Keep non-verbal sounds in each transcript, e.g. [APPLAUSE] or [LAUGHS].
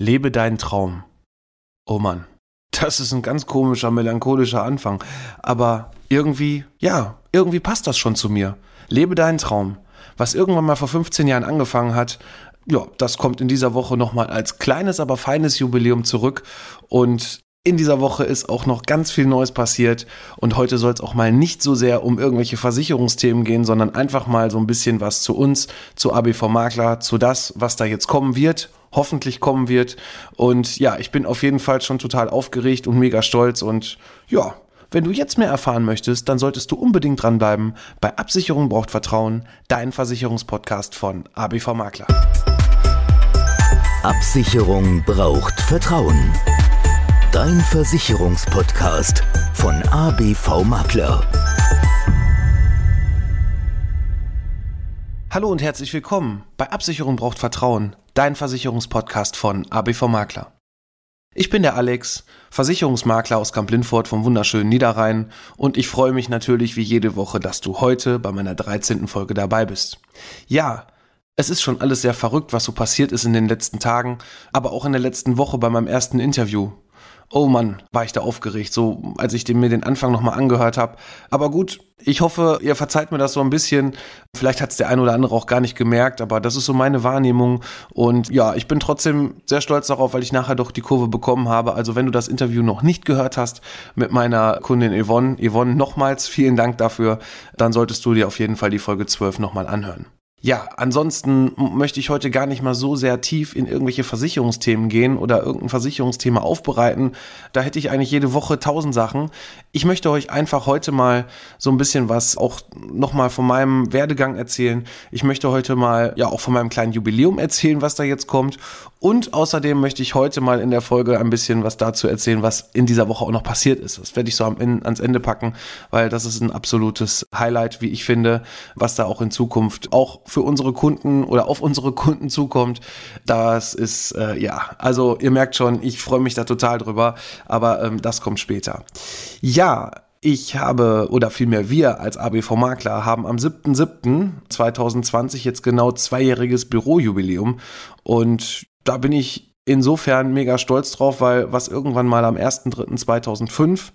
Lebe deinen Traum. Oh Mann, das ist ein ganz komischer, melancholischer Anfang. Aber irgendwie, ja, irgendwie passt das schon zu mir. Lebe deinen Traum. Was irgendwann mal vor 15 Jahren angefangen hat, ja, das kommt in dieser Woche nochmal als kleines, aber feines Jubiläum zurück. Und in dieser Woche ist auch noch ganz viel Neues passiert und heute soll es auch mal nicht so sehr um irgendwelche Versicherungsthemen gehen, sondern einfach mal so ein bisschen was zu uns, zu ABV Makler, zu das, was da jetzt kommen wird, hoffentlich kommen wird. Und ja, ich bin auf jeden Fall schon total aufgeregt und mega stolz und ja, wenn du jetzt mehr erfahren möchtest, dann solltest du unbedingt dranbleiben bei Absicherung braucht Vertrauen, dein Versicherungspodcast von ABV Makler. Absicherung braucht Vertrauen. Dein Versicherungspodcast von ABV Makler. Hallo und herzlich willkommen bei Absicherung braucht Vertrauen, dein Versicherungspodcast von ABV Makler. Ich bin der Alex, Versicherungsmakler aus Kamp-Lindfort vom wunderschönen Niederrhein und ich freue mich natürlich wie jede Woche, dass du heute bei meiner 13. Folge dabei bist. Ja, es ist schon alles sehr verrückt, was so passiert ist in den letzten Tagen, aber auch in der letzten Woche bei meinem ersten Interview oh Mann, war ich da aufgeregt, so als ich mir den Anfang nochmal angehört habe. Aber gut, ich hoffe, ihr verzeiht mir das so ein bisschen. Vielleicht hat es der ein oder andere auch gar nicht gemerkt, aber das ist so meine Wahrnehmung. Und ja, ich bin trotzdem sehr stolz darauf, weil ich nachher doch die Kurve bekommen habe. Also wenn du das Interview noch nicht gehört hast mit meiner Kundin Yvonne, Yvonne nochmals vielen Dank dafür, dann solltest du dir auf jeden Fall die Folge 12 nochmal anhören. Ja, ansonsten möchte ich heute gar nicht mal so sehr tief in irgendwelche Versicherungsthemen gehen oder irgendein Versicherungsthema aufbereiten. Da hätte ich eigentlich jede Woche tausend Sachen. Ich möchte euch einfach heute mal so ein bisschen was auch nochmal von meinem Werdegang erzählen. Ich möchte heute mal ja auch von meinem kleinen Jubiläum erzählen, was da jetzt kommt. Und außerdem möchte ich heute mal in der Folge ein bisschen was dazu erzählen, was in dieser Woche auch noch passiert ist. Das werde ich so am, in, ans Ende packen, weil das ist ein absolutes Highlight, wie ich finde, was da auch in Zukunft auch für unsere Kunden oder auf unsere Kunden zukommt. Das ist, äh, ja, also ihr merkt schon, ich freue mich da total drüber, aber ähm, das kommt später. Ja, ich habe, oder vielmehr wir als ABV Makler haben am 7.7.2020 jetzt genau zweijähriges Bürojubiläum und da bin ich insofern mega stolz drauf, weil was irgendwann mal am 1.3.2005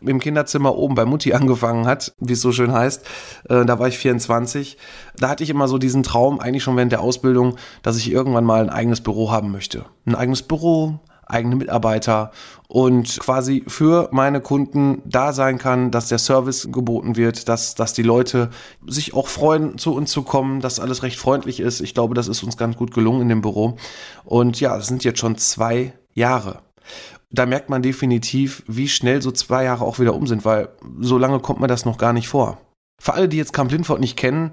im Kinderzimmer oben bei Mutti [LAUGHS] angefangen hat, wie es so schön heißt. Äh, da war ich 24. Da hatte ich immer so diesen Traum, eigentlich schon während der Ausbildung, dass ich irgendwann mal ein eigenes Büro haben möchte. Ein eigenes Büro, eigene Mitarbeiter und quasi für meine Kunden da sein kann, dass der Service geboten wird, dass, dass die Leute sich auch freuen, zu uns zu kommen, dass alles recht freundlich ist. Ich glaube, das ist uns ganz gut gelungen in dem Büro. Und ja, es sind jetzt schon zwei Jahre da merkt man definitiv, wie schnell so zwei Jahre auch wieder um sind, weil so lange kommt man das noch gar nicht vor. Für alle, die jetzt Camp Lindford nicht kennen,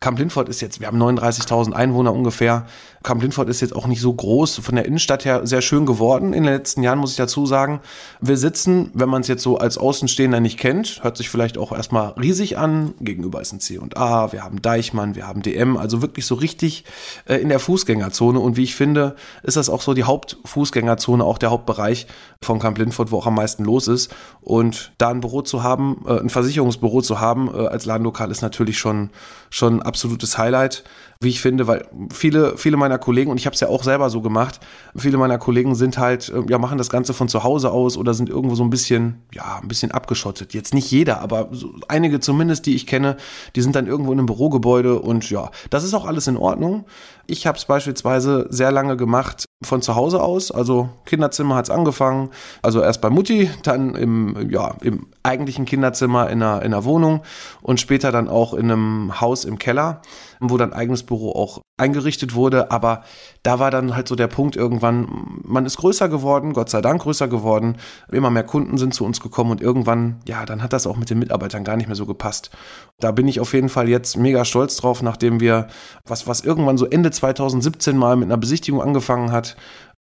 Camp Lindford ist jetzt, wir haben 39.000 Einwohner ungefähr. Camp Lindford ist jetzt auch nicht so groß, von der Innenstadt her sehr schön geworden in den letzten Jahren, muss ich dazu sagen. Wir sitzen, wenn man es jetzt so als Außenstehender nicht kennt, hört sich vielleicht auch erstmal riesig an. Gegenüber ist ein C&A, wir haben Deichmann, wir haben DM, also wirklich so richtig äh, in der Fußgängerzone. Und wie ich finde, ist das auch so die Hauptfußgängerzone, auch der Hauptbereich von Camp Lindford, wo auch am meisten los ist. Und da ein Büro zu haben, äh, ein Versicherungsbüro zu haben äh, als Ladenlokal ist natürlich schon, schon absolutes Highlight, wie ich finde, weil viele, viele meiner Kollegen, und ich habe es ja auch selber so gemacht, viele meiner Kollegen sind halt, äh, ja, machen das Ganze von zu Hause aus oder sind irgendwo so ein bisschen, ja, ein bisschen abgeschottet. Jetzt nicht jeder, aber so einige zumindest, die ich kenne, die sind dann irgendwo in einem Bürogebäude und ja, das ist auch alles in Ordnung. Ich habe es beispielsweise sehr lange gemacht von zu Hause aus. Also Kinderzimmer hat es angefangen. Also erst bei Mutti, dann im, ja, im eigentlichen Kinderzimmer in einer, in einer Wohnung und später dann auch in einem Haus im Keller, wo dann eigenes Büro auch eingerichtet wurde. Aber da war dann halt so der Punkt irgendwann, man ist größer geworden, Gott sei Dank größer geworden. Immer mehr Kunden sind zu uns gekommen und irgendwann, ja, dann hat das auch mit den Mitarbeitern gar nicht mehr so gepasst. Da bin ich auf jeden Fall jetzt mega stolz drauf, nachdem wir, was, was irgendwann so Ende 2017 mal mit einer Besichtigung angefangen hat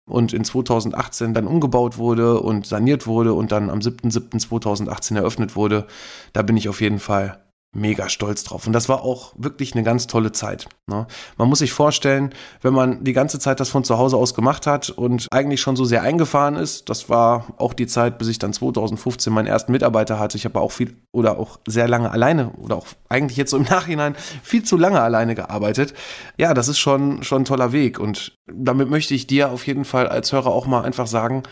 und in 2018 dann umgebaut wurde und saniert wurde und dann am 7.7.2018 eröffnet wurde. Da bin ich auf jeden Fall mega stolz drauf. Und das war auch wirklich eine ganz tolle Zeit. Ne? Man muss sich vorstellen, wenn man die ganze Zeit das von zu Hause aus gemacht hat und eigentlich schon so sehr eingefahren ist, das war auch die Zeit, bis ich dann 2015 meinen ersten Mitarbeiter hatte. Ich habe auch viel oder auch sehr lange alleine oder auch eigentlich jetzt so im [LAUGHS] Nachhinein viel zu lange alleine gearbeitet. Ja, das ist schon, schon ein toller Weg. Und damit möchte ich dir auf jeden Fall als Hörer auch mal einfach sagen,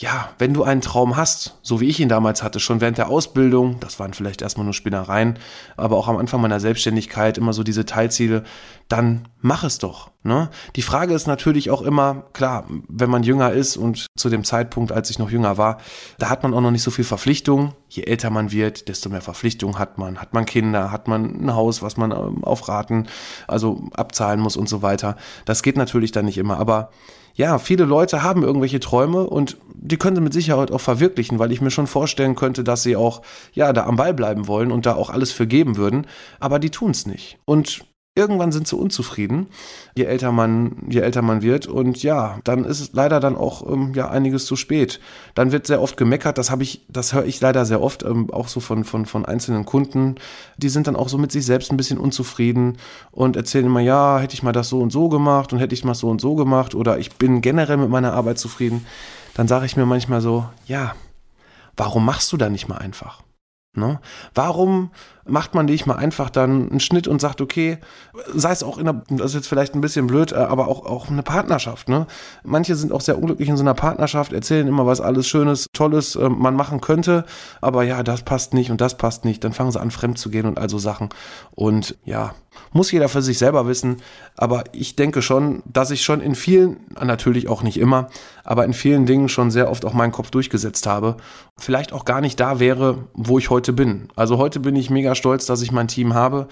ja, wenn du einen Traum hast, so wie ich ihn damals hatte, schon während der Ausbildung, das waren vielleicht erstmal nur Spinnereien, aber auch am Anfang meiner Selbstständigkeit immer so diese Teilziele, dann mach es doch. Ne? Die Frage ist natürlich auch immer, klar, wenn man jünger ist und zu dem Zeitpunkt, als ich noch jünger war, da hat man auch noch nicht so viel Verpflichtung. Je älter man wird, desto mehr Verpflichtung hat man. Hat man Kinder, hat man ein Haus, was man ähm, auf Raten, also abzahlen muss und so weiter. Das geht natürlich dann nicht immer, aber ja, viele Leute haben irgendwelche Träume und die können sie mit Sicherheit auch verwirklichen, weil ich mir schon vorstellen könnte, dass sie auch, ja, da am Ball bleiben wollen und da auch alles für geben würden, aber die tun es nicht. Und irgendwann sind sie unzufrieden, je älter man, je älter man wird. Und ja, dann ist es leider dann auch ähm, ja einiges zu spät. Dann wird sehr oft gemeckert. Das habe ich, das höre ich leider sehr oft, ähm, auch so von, von, von einzelnen Kunden. Die sind dann auch so mit sich selbst ein bisschen unzufrieden und erzählen immer, ja, hätte ich mal das so und so gemacht und hätte ich mal so und so gemacht oder ich bin generell mit meiner Arbeit zufrieden. Dann sage ich mir manchmal so, ja, warum machst du da nicht mal einfach? Ne? Warum macht man nicht mal einfach dann einen Schnitt und sagt, okay, sei es auch in einer, das ist jetzt vielleicht ein bisschen blöd, äh, aber auch, auch eine Partnerschaft. Ne? Manche sind auch sehr unglücklich in so einer Partnerschaft, erzählen immer, was alles Schönes, Tolles äh, man machen könnte, aber ja, das passt nicht und das passt nicht. Dann fangen sie an, fremd zu gehen und all so Sachen. Und ja, muss jeder für sich selber wissen. Aber ich denke schon, dass ich schon in vielen, natürlich auch nicht immer, aber in vielen Dingen schon sehr oft auch meinen Kopf durchgesetzt habe. Vielleicht auch gar nicht da wäre, wo ich heute bin. Also heute bin ich mega stolz, dass ich mein Team habe,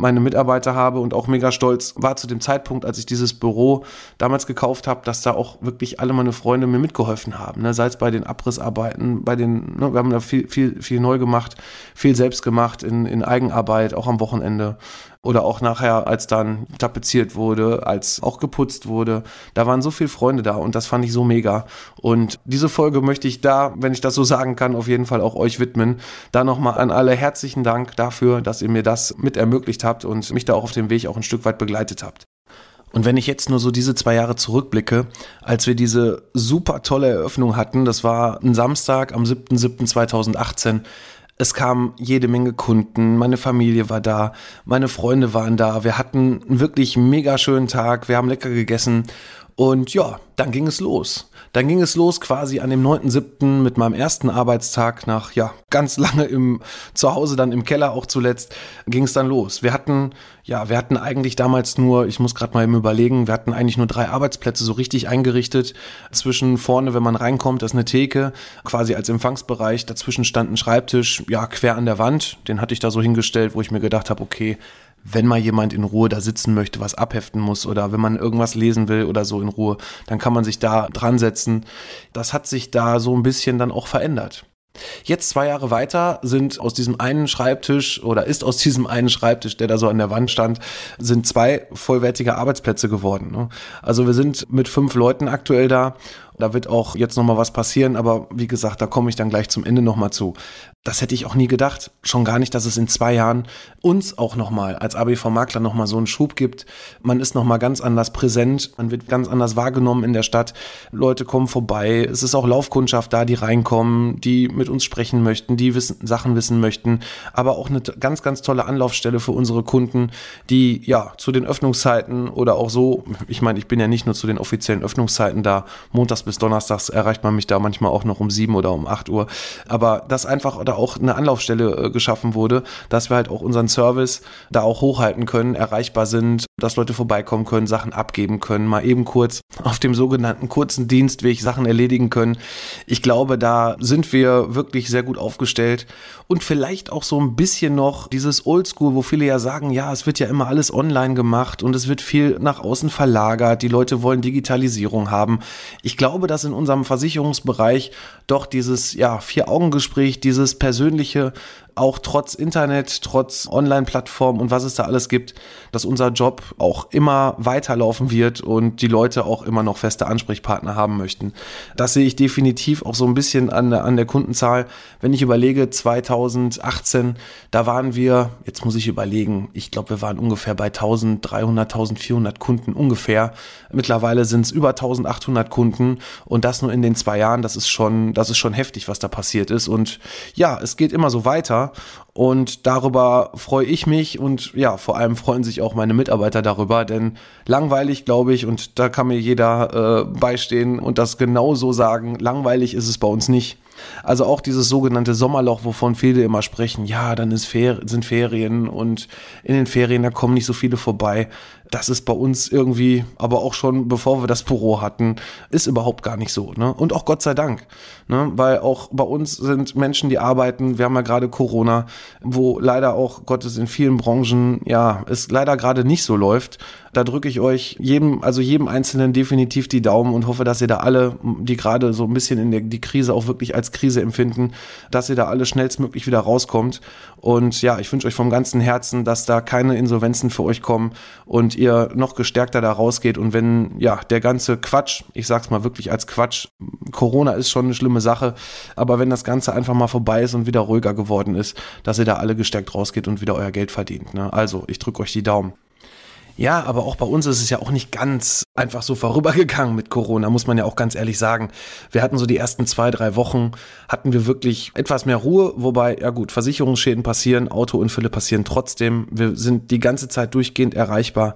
meine Mitarbeiter habe und auch mega stolz war zu dem Zeitpunkt, als ich dieses Büro damals gekauft habe, dass da auch wirklich alle meine Freunde mir mitgeholfen haben. Ne? Sei es bei den Abrissarbeiten, bei den, ne, wir haben da viel, viel, viel neu gemacht, viel selbst gemacht in, in Eigenarbeit, auch am Wochenende. Oder auch nachher, als dann tapeziert wurde, als auch geputzt wurde. Da waren so viele Freunde da und das fand ich so mega. Und diese Folge möchte ich da, wenn ich das so sagen kann, auf jeden Fall auch euch widmen. Da nochmal an alle herzlichen Dank dafür, dass ihr mir das mit ermöglicht habt und mich da auch auf dem Weg auch ein Stück weit begleitet habt. Und wenn ich jetzt nur so diese zwei Jahre zurückblicke, als wir diese super tolle Eröffnung hatten, das war ein Samstag am 7.7.2018, es kamen jede Menge Kunden, meine Familie war da, meine Freunde waren da, wir hatten einen wirklich mega schönen Tag, wir haben lecker gegessen und ja, dann ging es los. Dann ging es los quasi an dem 9.7. mit meinem ersten Arbeitstag nach, ja, ganz lange im Zuhause, dann im Keller auch zuletzt, ging es dann los. Wir hatten, ja, wir hatten eigentlich damals nur, ich muss gerade mal eben überlegen, wir hatten eigentlich nur drei Arbeitsplätze so richtig eingerichtet. Zwischen vorne, wenn man reinkommt, ist eine Theke, quasi als Empfangsbereich. Dazwischen stand ein Schreibtisch, ja, quer an der Wand. Den hatte ich da so hingestellt, wo ich mir gedacht habe, okay, wenn mal jemand in Ruhe da sitzen möchte, was abheften muss oder wenn man irgendwas lesen will oder so in Ruhe, dann kann man sich da dran setzen. Das hat sich da so ein bisschen dann auch verändert. Jetzt zwei Jahre weiter sind aus diesem einen Schreibtisch oder ist aus diesem einen Schreibtisch, der da so an der Wand stand, sind zwei vollwertige Arbeitsplätze geworden. Ne? Also wir sind mit fünf Leuten aktuell da da wird auch jetzt nochmal was passieren, aber wie gesagt, da komme ich dann gleich zum Ende nochmal zu. Das hätte ich auch nie gedacht. Schon gar nicht, dass es in zwei Jahren uns auch nochmal als ABV-Makler nochmal so einen Schub gibt. Man ist nochmal ganz anders präsent, man wird ganz anders wahrgenommen in der Stadt. Leute kommen vorbei. Es ist auch Laufkundschaft da, die reinkommen, die mit uns sprechen möchten, die wissen, Sachen wissen möchten. Aber auch eine ganz, ganz tolle Anlaufstelle für unsere Kunden, die ja zu den Öffnungszeiten oder auch so, ich meine, ich bin ja nicht nur zu den offiziellen Öffnungszeiten da, montags bis donnerstags erreicht man mich da manchmal auch noch um sieben oder um acht Uhr. Aber dass einfach da auch eine Anlaufstelle äh, geschaffen wurde, dass wir halt auch unseren Service da auch hochhalten können, erreichbar sind, dass Leute vorbeikommen können, Sachen abgeben können, mal eben kurz auf dem sogenannten kurzen Dienstweg Sachen erledigen können. Ich glaube, da sind wir wirklich sehr gut aufgestellt und vielleicht auch so ein bisschen noch dieses Oldschool, wo viele ja sagen, ja, es wird ja immer alles online gemacht und es wird viel nach außen verlagert, die Leute wollen Digitalisierung haben. Ich glaube, dass in unserem Versicherungsbereich doch dieses ja, Vier-Augen-Gespräch, dieses persönliche auch trotz Internet, trotz Online-Plattform und was es da alles gibt, dass unser Job auch immer weiterlaufen wird und die Leute auch immer noch feste Ansprechpartner haben möchten. Das sehe ich definitiv auch so ein bisschen an, an der Kundenzahl. Wenn ich überlege, 2018, da waren wir, jetzt muss ich überlegen, ich glaube, wir waren ungefähr bei 1300, 1400 Kunden ungefähr. Mittlerweile sind es über 1800 Kunden und das nur in den zwei Jahren. Das ist schon, das ist schon heftig, was da passiert ist. Und ja, es geht immer so weiter und darüber freue ich mich und ja, vor allem freuen sich auch meine Mitarbeiter darüber, denn langweilig, glaube ich, und da kann mir jeder äh, beistehen und das genauso sagen, langweilig ist es bei uns nicht. Also auch dieses sogenannte Sommerloch, wovon viele immer sprechen, ja, dann Fer sind Ferien und in den Ferien, da kommen nicht so viele vorbei. Das ist bei uns irgendwie, aber auch schon bevor wir das Büro hatten, ist überhaupt gar nicht so. Ne? Und auch Gott sei Dank, ne? weil auch bei uns sind Menschen, die arbeiten. Wir haben ja gerade Corona, wo leider auch Gottes in vielen Branchen, ja, es leider gerade nicht so läuft. Da drücke ich euch jedem, also jedem Einzelnen definitiv die Daumen und hoffe, dass ihr da alle, die gerade so ein bisschen in der die Krise auch wirklich als Krise empfinden, dass ihr da alle schnellstmöglich wieder rauskommt. Und ja, ich wünsche euch vom ganzen Herzen, dass da keine Insolvenzen für euch kommen und ihr noch gestärkter da rausgeht. Und wenn ja der ganze Quatsch, ich sag's mal wirklich als Quatsch, Corona ist schon eine schlimme Sache, aber wenn das Ganze einfach mal vorbei ist und wieder ruhiger geworden ist, dass ihr da alle gestärkt rausgeht und wieder euer Geld verdient. Ne? Also, ich drücke euch die Daumen. Ja, aber auch bei uns ist es ja auch nicht ganz einfach so vorübergegangen mit Corona, muss man ja auch ganz ehrlich sagen. Wir hatten so die ersten zwei, drei Wochen, hatten wir wirklich etwas mehr Ruhe, wobei, ja gut, Versicherungsschäden passieren, Autounfälle passieren trotzdem. Wir sind die ganze Zeit durchgehend erreichbar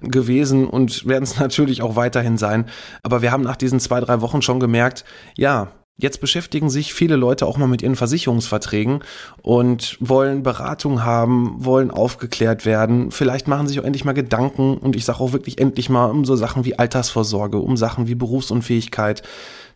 gewesen und werden es [LAUGHS] natürlich auch weiterhin sein. Aber wir haben nach diesen zwei, drei Wochen schon gemerkt, ja, Jetzt beschäftigen sich viele Leute auch mal mit ihren Versicherungsverträgen und wollen Beratung haben, wollen aufgeklärt werden. Vielleicht machen sich auch endlich mal Gedanken und ich sage auch wirklich endlich mal um so Sachen wie Altersvorsorge, um Sachen wie Berufsunfähigkeit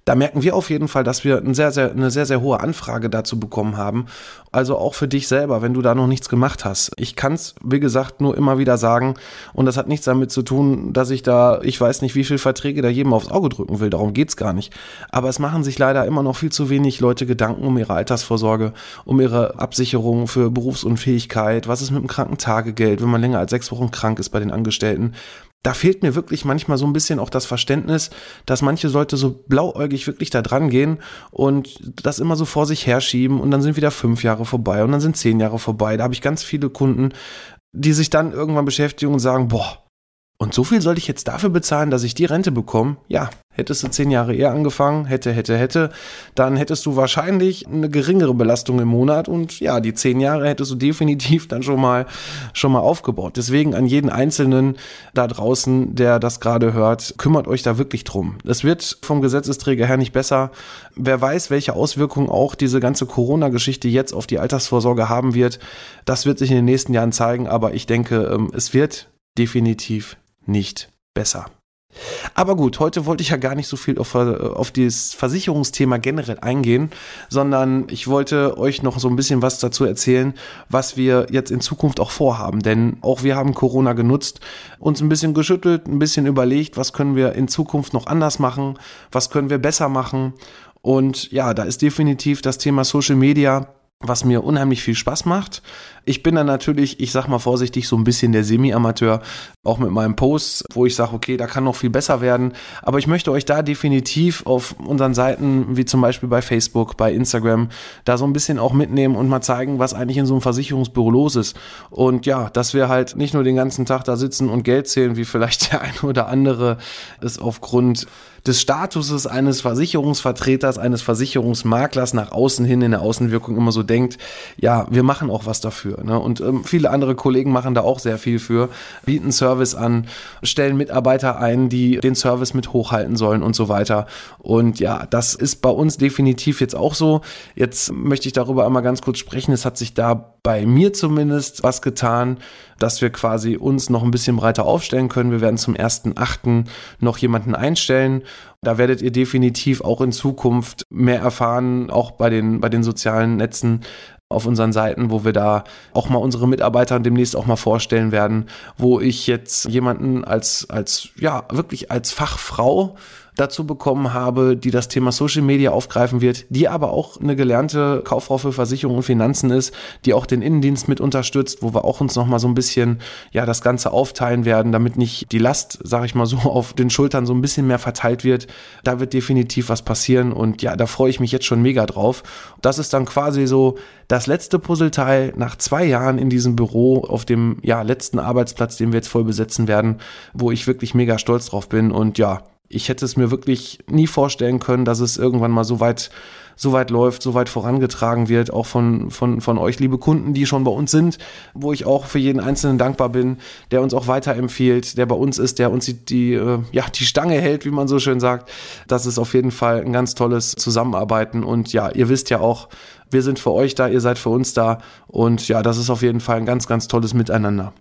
da merken wir auf jeden Fall, dass wir eine sehr, sehr, eine sehr, sehr hohe Anfrage dazu bekommen haben. Also auch für dich selber, wenn du da noch nichts gemacht hast. Ich kann es, wie gesagt, nur immer wieder sagen. Und das hat nichts damit zu tun, dass ich da, ich weiß nicht, wie viele Verträge da jedem aufs Auge drücken will. Darum geht's gar nicht. Aber es machen sich leider immer noch viel zu wenig Leute Gedanken um ihre Altersvorsorge, um ihre Absicherung für Berufsunfähigkeit. Was ist mit dem Krankentagegeld, wenn man länger als sechs Wochen krank ist bei den Angestellten? Da fehlt mir wirklich manchmal so ein bisschen auch das Verständnis, dass manche Leute so blauäugig wirklich da dran gehen und das immer so vor sich herschieben und dann sind wieder fünf Jahre vorbei und dann sind zehn Jahre vorbei. Da habe ich ganz viele Kunden, die sich dann irgendwann beschäftigen und sagen, boah, und so viel soll ich jetzt dafür bezahlen, dass ich die Rente bekomme? Ja, hättest du zehn Jahre eher angefangen, hätte, hätte, hätte, dann hättest du wahrscheinlich eine geringere Belastung im Monat und ja, die zehn Jahre hättest du definitiv dann schon mal, schon mal aufgebaut. Deswegen an jeden Einzelnen da draußen, der das gerade hört, kümmert euch da wirklich drum. Es wird vom Gesetzesträger her nicht besser. Wer weiß, welche Auswirkungen auch diese ganze Corona-Geschichte jetzt auf die Altersvorsorge haben wird, das wird sich in den nächsten Jahren zeigen, aber ich denke, ähm, es wird definitiv nicht besser. Aber gut, heute wollte ich ja gar nicht so viel auf, auf das Versicherungsthema generell eingehen, sondern ich wollte euch noch so ein bisschen was dazu erzählen, was wir jetzt in Zukunft auch vorhaben. Denn auch wir haben Corona genutzt, uns ein bisschen geschüttelt, ein bisschen überlegt, was können wir in Zukunft noch anders machen, was können wir besser machen. Und ja, da ist definitiv das Thema Social Media was mir unheimlich viel Spaß macht. Ich bin dann natürlich, ich sag mal vorsichtig, so ein bisschen der Semi-Amateur, auch mit meinen Posts, wo ich sage, okay, da kann noch viel besser werden. Aber ich möchte euch da definitiv auf unseren Seiten, wie zum Beispiel bei Facebook, bei Instagram, da so ein bisschen auch mitnehmen und mal zeigen, was eigentlich in so einem Versicherungsbüro los ist. Und ja, dass wir halt nicht nur den ganzen Tag da sitzen und Geld zählen, wie vielleicht [LAUGHS] der eine oder andere es aufgrund des Statuses eines Versicherungsvertreters, eines Versicherungsmaklers nach außen hin in der Außenwirkung immer so denkt, ja, wir machen auch was dafür. Ne? Und ähm, viele andere Kollegen machen da auch sehr viel für, bieten Service an, stellen Mitarbeiter ein, die den Service mit hochhalten sollen und so weiter. Und ja, das ist bei uns definitiv jetzt auch so. Jetzt möchte ich darüber einmal ganz kurz sprechen. Es hat sich da bei mir zumindest was getan, dass wir quasi uns noch ein bisschen breiter aufstellen können. Wir werden zum 1.8. noch jemanden einstellen. Da werdet ihr definitiv auch in Zukunft mehr erfahren, auch bei den, bei den sozialen Netzen auf unseren Seiten, wo wir da auch mal unsere Mitarbeiter demnächst auch mal vorstellen werden, wo ich jetzt jemanden als, als, ja, wirklich als Fachfrau dazu bekommen habe, die das Thema Social Media aufgreifen wird, die aber auch eine gelernte Kauffrau für Versicherung und Finanzen ist, die auch den Innendienst mit unterstützt, wo wir auch uns nochmal so ein bisschen, ja, das Ganze aufteilen werden, damit nicht die Last, sag ich mal so, [LAUGHS] auf den Schultern so ein bisschen mehr verteilt wird. Da wird definitiv was passieren und ja, da freue ich mich jetzt schon mega drauf. Das ist dann quasi so das letzte Puzzleteil nach zwei Jahren in diesem Büro auf dem, ja, letzten Arbeitsplatz, den wir jetzt voll besetzen werden, wo ich wirklich mega stolz drauf bin und ja, ich hätte es mir wirklich nie vorstellen können, dass es irgendwann mal so weit, so weit läuft, so weit vorangetragen wird, auch von, von, von euch, liebe Kunden, die schon bei uns sind, wo ich auch für jeden Einzelnen dankbar bin, der uns auch weiterempfiehlt, der bei uns ist, der uns die, die, äh, ja, die Stange hält, wie man so schön sagt. Das ist auf jeden Fall ein ganz tolles Zusammenarbeiten. Und ja, ihr wisst ja auch, wir sind für euch da, ihr seid für uns da. Und ja, das ist auf jeden Fall ein ganz, ganz tolles Miteinander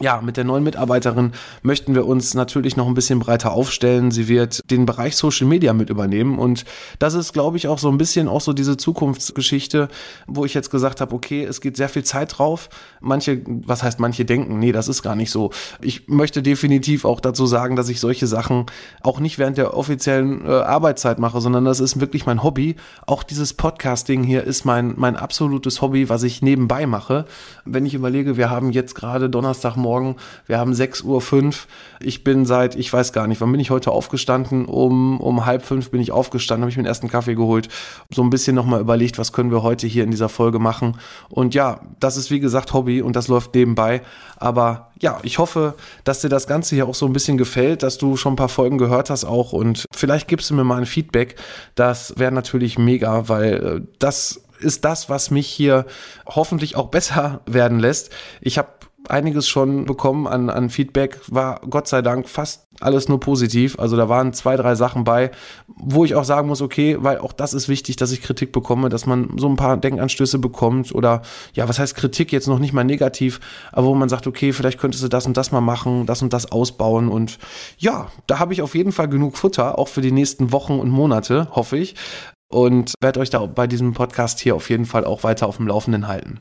ja, mit der neuen Mitarbeiterin möchten wir uns natürlich noch ein bisschen breiter aufstellen. Sie wird den Bereich Social Media mit übernehmen und das ist, glaube ich, auch so ein bisschen auch so diese Zukunftsgeschichte, wo ich jetzt gesagt habe, okay, es geht sehr viel Zeit drauf. Manche, was heißt manche denken, nee, das ist gar nicht so. Ich möchte definitiv auch dazu sagen, dass ich solche Sachen auch nicht während der offiziellen äh, Arbeitszeit mache, sondern das ist wirklich mein Hobby. Auch dieses Podcasting hier ist mein mein absolutes Hobby, was ich nebenbei mache. Wenn ich überlege, wir haben jetzt gerade Donnerstag Morgen. Wir haben 6.05 Uhr. Ich bin seit, ich weiß gar nicht, wann bin ich heute aufgestanden? Um, um halb fünf bin ich aufgestanden, habe ich mir den ersten Kaffee geholt. So ein bisschen nochmal überlegt, was können wir heute hier in dieser Folge machen. Und ja, das ist wie gesagt Hobby und das läuft nebenbei. Aber ja, ich hoffe, dass dir das Ganze hier auch so ein bisschen gefällt, dass du schon ein paar Folgen gehört hast auch und vielleicht gibst du mir mal ein Feedback. Das wäre natürlich mega, weil äh, das ist das, was mich hier hoffentlich auch besser [LAUGHS] werden lässt. Ich habe einiges schon bekommen an, an Feedback, war Gott sei Dank fast alles nur positiv. Also da waren zwei, drei Sachen bei, wo ich auch sagen muss, okay, weil auch das ist wichtig, dass ich Kritik bekomme, dass man so ein paar Denkanstöße bekommt oder ja, was heißt Kritik jetzt noch nicht mal negativ, aber wo man sagt, okay, vielleicht könntest du das und das mal machen, das und das ausbauen und ja, da habe ich auf jeden Fall genug Futter, auch für die nächsten Wochen und Monate, hoffe ich. Und werde euch da bei diesem Podcast hier auf jeden Fall auch weiter auf dem Laufenden halten.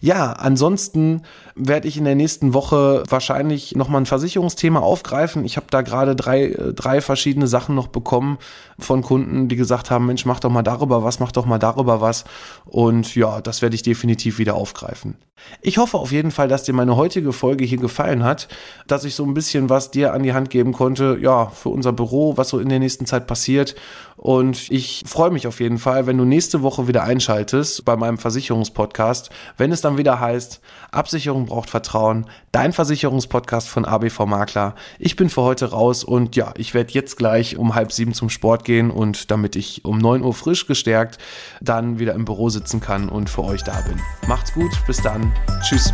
Ja, ansonsten werde ich in der nächsten Woche wahrscheinlich nochmal ein Versicherungsthema aufgreifen. Ich habe da gerade drei, äh, drei verschiedene Sachen noch bekommen von Kunden, die gesagt haben, Mensch, mach doch mal darüber was, mach doch mal darüber was. Und ja, das werde ich definitiv wieder aufgreifen. Ich hoffe auf jeden Fall, dass dir meine heutige Folge hier gefallen hat, dass ich so ein bisschen was dir an die Hand geben konnte, ja, für unser Büro, was so in der nächsten Zeit passiert. Und ich freue mich auf jeden Fall, wenn du nächste Woche wieder einschaltest bei meinem Versicherungspodcast, wenn es dann wieder heißt, Absicherung braucht Vertrauen, dein Versicherungspodcast von ABV Makler. Ich bin für heute raus und ja, ich werde jetzt gleich um halb sieben zum Sport gehen und damit ich um neun Uhr frisch gestärkt dann wieder im Büro sitzen kann und für euch da bin. Macht's gut, bis dann. Tschüss.